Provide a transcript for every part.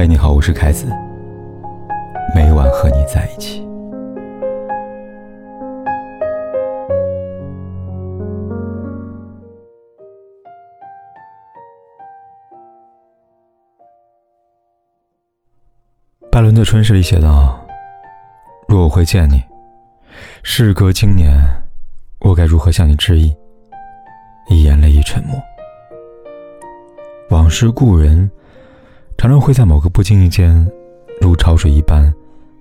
嗨，你好，我是凯子。每晚和你在一起。拜伦在《春诗》里写道：“若我会见你，事隔经年，我该如何向你致意？一眼泪，一沉默。往事故人。”常常会在某个不经意间，如潮水一般，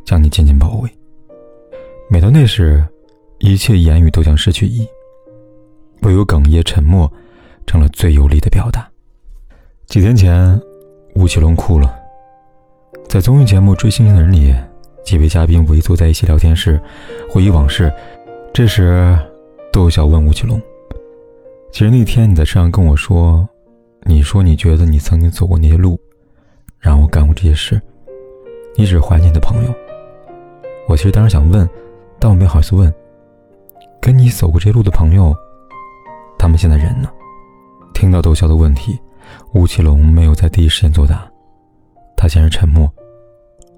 将你紧紧包围。每到那时，一切言语都将失去意义，唯有哽咽、沉默，成了最有力的表达。几天前，吴奇隆哭了。在综艺节目《追星星的人》里，几位嘉宾围坐在一起聊天时，回忆往事。这时，窦骁问吴奇隆：“其实那天你在车上跟我说，你说你觉得你曾经走过那些路。”让我干过这些事，你只是怀念的朋友。我其实当时想问，但我没好意思问。跟你走过这路的朋友，他们现在人呢？听到窦骁的问题，吴奇隆没有在第一时间作答，他先是沉默，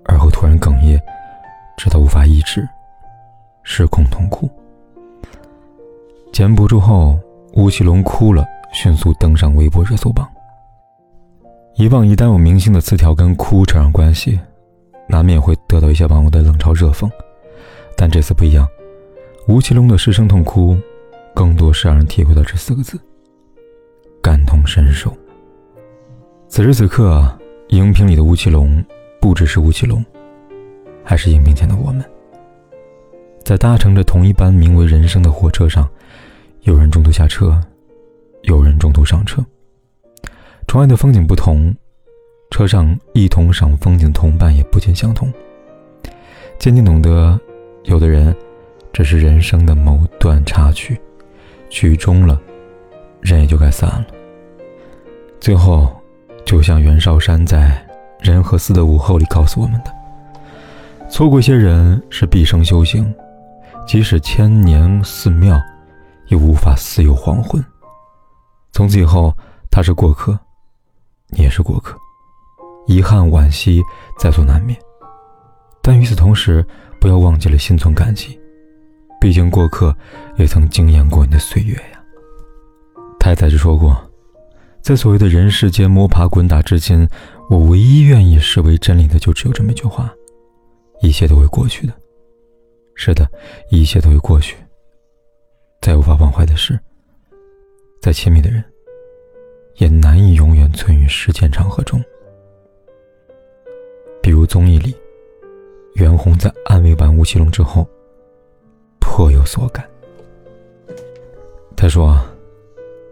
而后突然哽咽，直到无法抑制，失控痛哭。节目播出后，吴奇隆哭了，迅速登上微博热搜榜。以往一旦有明星的词条跟哭扯上关系，难免会得到一些网友的冷嘲热讽。但这次不一样，吴奇隆的失声痛哭，更多是让人体会到这四个字：感同身受。此时此刻，荧屏里的吴奇隆，不只是吴奇隆，还是荧屏前的我们。在搭乘着同一班名为人生的火车上，有人中途下车，有人中途上车。窗外的风景不同，车上一同赏风景的同伴也不尽相同。渐渐懂得，有的人只是人生的某段插曲，曲终了，人也就该散了。最后，就像袁绍山在《人和寺的午后》里告诉我们的：错过一些人是毕生修行，即使千年寺庙，也无法似有黄昏。从此以后，他是过客。你也是过客，遗憾惋惜在所难免，但与此同时，不要忘记了心存感激，毕竟过客也曾惊艳过你的岁月呀。太宰治说过，在所谓的人世间摸爬滚打之间，我唯一愿意视为真理的，就只有这么一句话：一切都会过去的。是的，一切都会过去。再无法忘怀的事，再亲密的人。也难以永远存于时间长河中。比如综艺里，袁弘在安慰完吴奇隆之后，颇有所感。他说：“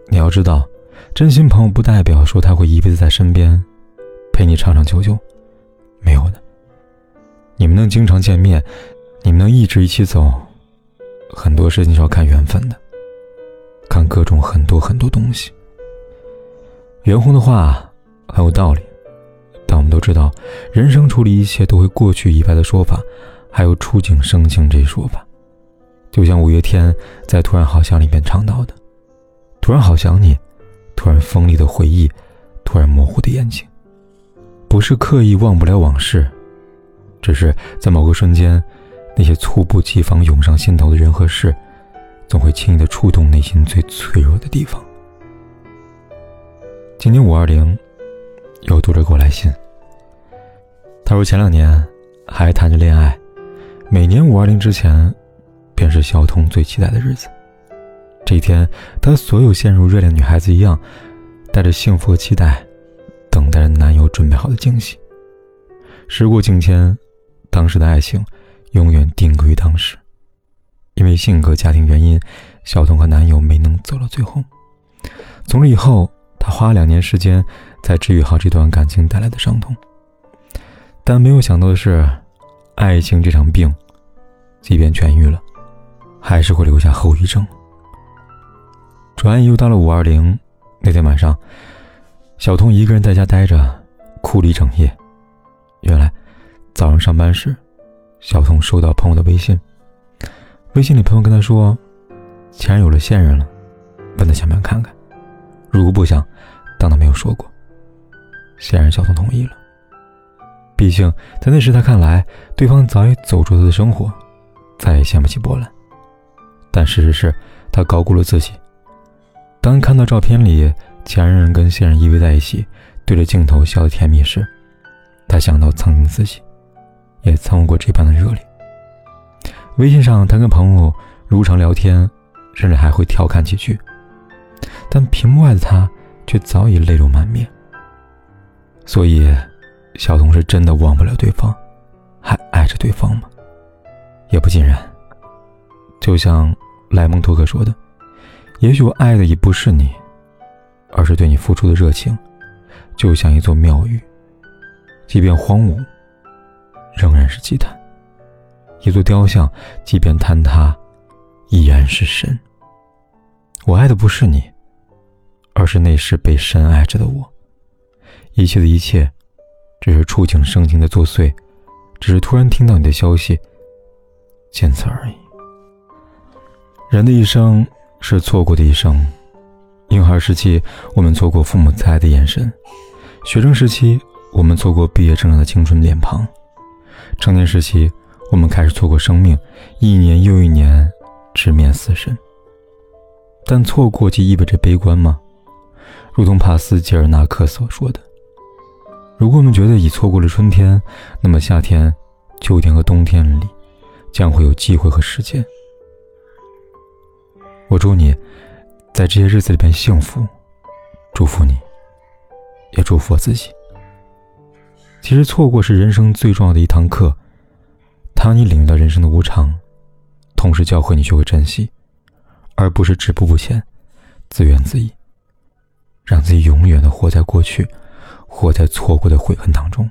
你要知道，真心朋友不代表说他会一辈子在身边，陪你长长久久，没有的。你们能经常见面，你们能一直一起走，很多事情是要看缘分的，看各种很多很多东西。”袁弘的话很有道理，但我们都知道，人生处理一切都会过去以外的说法，还有触景生情这一说法。就像五月天在《突然好想》里面唱到的：“突然好想你，突然锋利的回忆，突然模糊的眼睛。”不是刻意忘不了往事，只是在某个瞬间，那些猝不及防涌上心头的人和事，总会轻易的触动内心最脆弱的地方。今年五二零，有读者给我来信。他说前两年还谈着恋爱，每年五二零之前，便是小童最期待的日子。这一天，他所有陷入热恋女孩子一样，带着幸福和期待，等待着男友准备好的惊喜。时过境迁，当时的爱情永远定格于当时，因为性格、家庭原因，小童和男友没能走到最后。从这以后。花两年时间才治愈好这段感情带来的伤痛，但没有想到的是，爱情这场病，即便痊愈了，还是会留下后遗症。转眼又到了五二零那天晚上，小童一个人在家待着，哭了一整夜。原来，早上上班时，小童收到朋友的微信，微信里朋友跟他说，前任有了现任了，问他想不想看看。如果不想，当他没有说过。显然，小童同意了。毕竟在那时他看来，对方早已走出他的生活，再也掀不起波澜。但事实是，他高估了自己。当看到照片里前任跟现任依偎在一起，对着镜头笑得甜蜜时，他想到曾经自己，也曾有过这般的热烈。微信上，他跟朋友如常聊天，甚至还会调侃几句。但屏幕外的他却早已泪流满面。所以，小童是真的忘不了对方，还爱着对方吗？也不尽然。就像莱蒙托克说的：“也许我爱的已不是你，而是对你付出的热情，就像一座庙宇，即便荒芜，仍然是祭坛；一座雕像，即便坍塌，依然是神。我爱的不是你。”而是那时被深爱着的我，一切的一切，只是触景生情的作祟，只是突然听到你的消息，仅此而已。人的一生是错过的一生，婴孩时期我们错过父母慈爱的眼神，学生时期我们错过毕业证上的青春脸庞，成年时期我们开始错过生命，一年又一年直面死神。但错过就意味着悲观吗？如同帕斯捷尔纳克所说的：“如果我们觉得已错过了春天，那么夏天、秋天和冬天里将会有机会和时间。”我祝你在这些日子里边幸福，祝福你，也祝福我自己。其实错过是人生最重要的一堂课，它让你领略到人生的无常，同时教会你学会珍惜，而不是止步不前、自怨自艾。让自己永远的活在过去，活在错过的悔恨当中。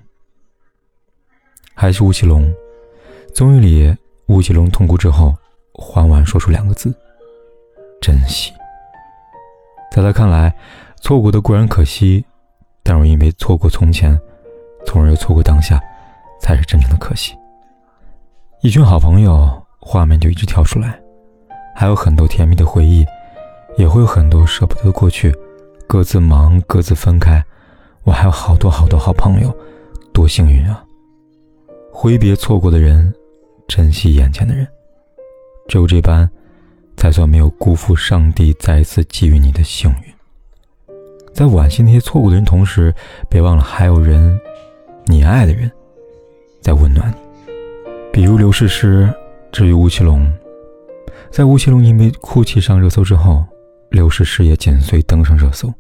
还是吴奇隆，综艺里吴奇隆痛哭之后，缓缓说出两个字：珍惜。在他看来，错过的固然可惜，但若因为错过从前，从而又错过当下，才是真正的可惜。一群好朋友，画面就一直跳出来，还有很多甜蜜的回忆，也会有很多舍不得的过去。各自忙，各自分开。我还有好多好多好朋友，多幸运啊！挥别错过的人，珍惜眼前的人，只有这般，才算没有辜负上帝再一次给予你的幸运。在惋惜那些错过的人同时，别忘了还有人，你爱的人，在温暖你。比如刘诗诗，至于吴奇隆，在吴奇隆因为哭泣上热搜之后。刘诗诗也紧随登上热搜。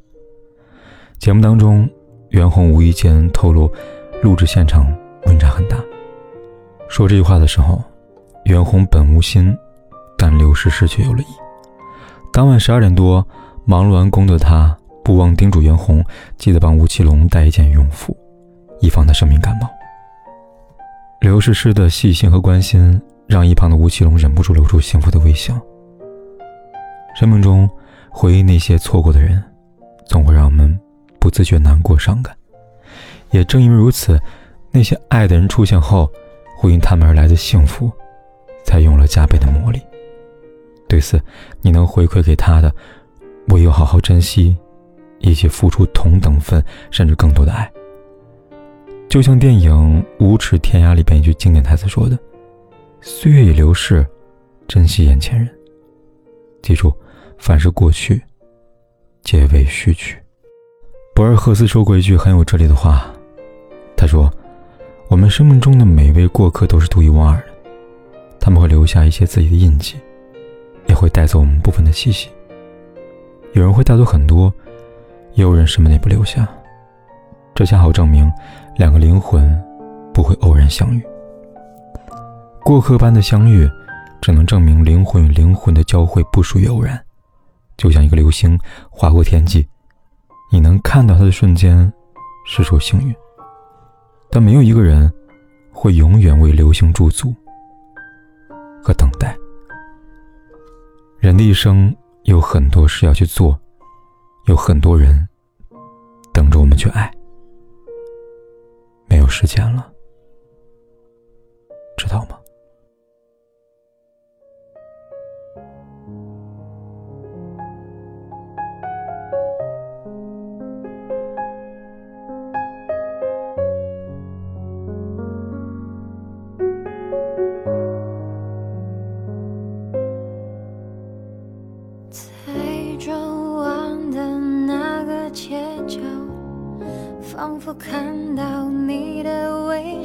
节目当中，袁弘无意间透露，录制现场温差很大。说这句话的时候，袁弘本无心，但刘诗诗却有了意。当晚十二点多，忙碌完工作的他，不忘叮嘱袁弘，记得帮吴奇隆带一件羽绒服，以防他生病感冒。刘诗诗的细心和关心，让一旁的吴奇隆忍不住露出幸福的微笑。生命中。回忆那些错过的人，总会让我们不自觉难过伤感。也正因为如此，那些爱的人出现后，会因他们而来的幸福，才用了加倍的魔力。对此，你能回馈给他的，唯有好好珍惜，以及付出同等份甚至更多的爱。就像电影《无耻天涯》里边一句经典台词说的：“岁月已流逝，珍惜眼前人。”记住。凡是过去，皆为序曲。博尔赫斯说过一句很有哲理的话，他说：“我们生命中的每位过客都是独一无二的，他们会留下一些自己的印记，也会带走我们部分的气息。有人会带走很多，也有人什么也不留下。这恰好证明，两个灵魂不会偶然相遇。过客般的相遇，只能证明灵魂与灵魂的交汇不属于偶然。”就像一个流星划过天际，你能看到它的瞬间，是种幸运。但没有一个人会永远为流星驻足和等待。人的一生有很多事要去做，有很多人等着我们去爱。没有时间了，知道吗？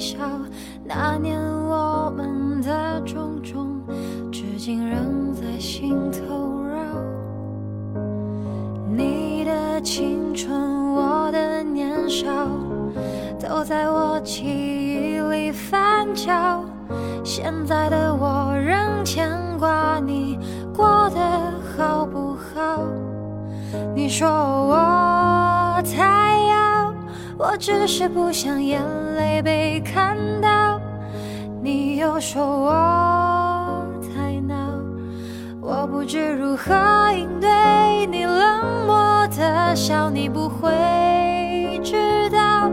笑，那年我们的种种，至今仍在心头绕。你的青春，我的年少，都在我记忆里翻搅。现在的我仍牵挂你过得好不好？你说我太要，我只是不想眼泪被看到。你又说我太闹，我不知如何应对你冷漠的笑，你不会知道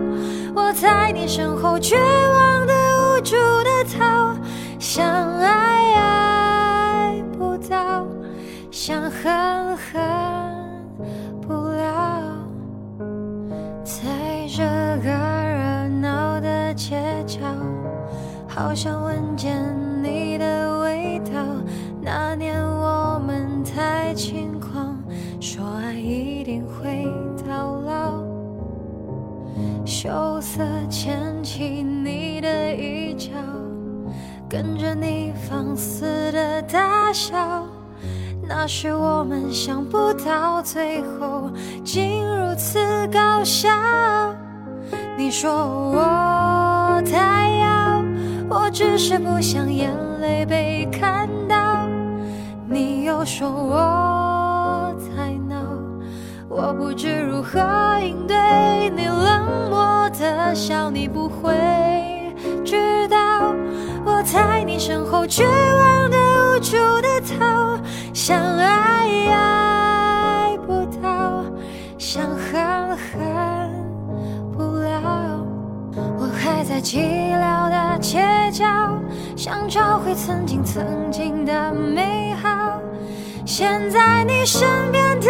我在你身后绝望的无助的逃，想羞涩牵起你的衣角，跟着你放肆的大笑。那时我们想不到最后竟如此搞笑。你说我太要。我只是不想眼泪被看到，你又说我太闹，我不知如何应对笑，你不会知道我在你身后绝望的无助的逃，想爱爱不到，想恨恨不了，我还在寂寥的街角。想找回曾经曾经的美好，现在你身边的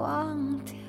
望天。